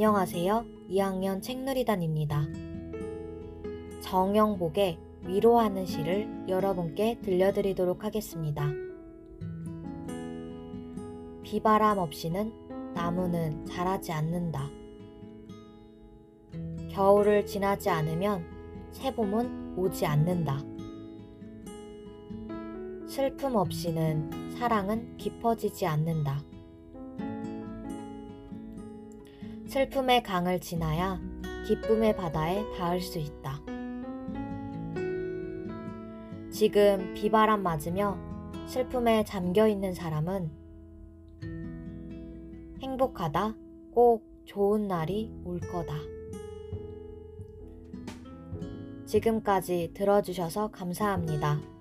안녕하세요. 2학년 책누리단입니다. 정영복의 위로하는 시를 여러분께 들려드리도록 하겠습니다. 비바람 없이는 나무는 자라지 않는다. 겨울을 지나지 않으면 새봄은 오지 않는다. 슬픔 없이는 사랑은 깊어지지 않는다. 슬픔의 강을 지나야 기쁨의 바다에 닿을 수 있다. 지금 비바람 맞으며 슬픔에 잠겨 있는 사람은 행복하다. 꼭 좋은 날이 올 거다. 지금까지 들어주셔서 감사합니다.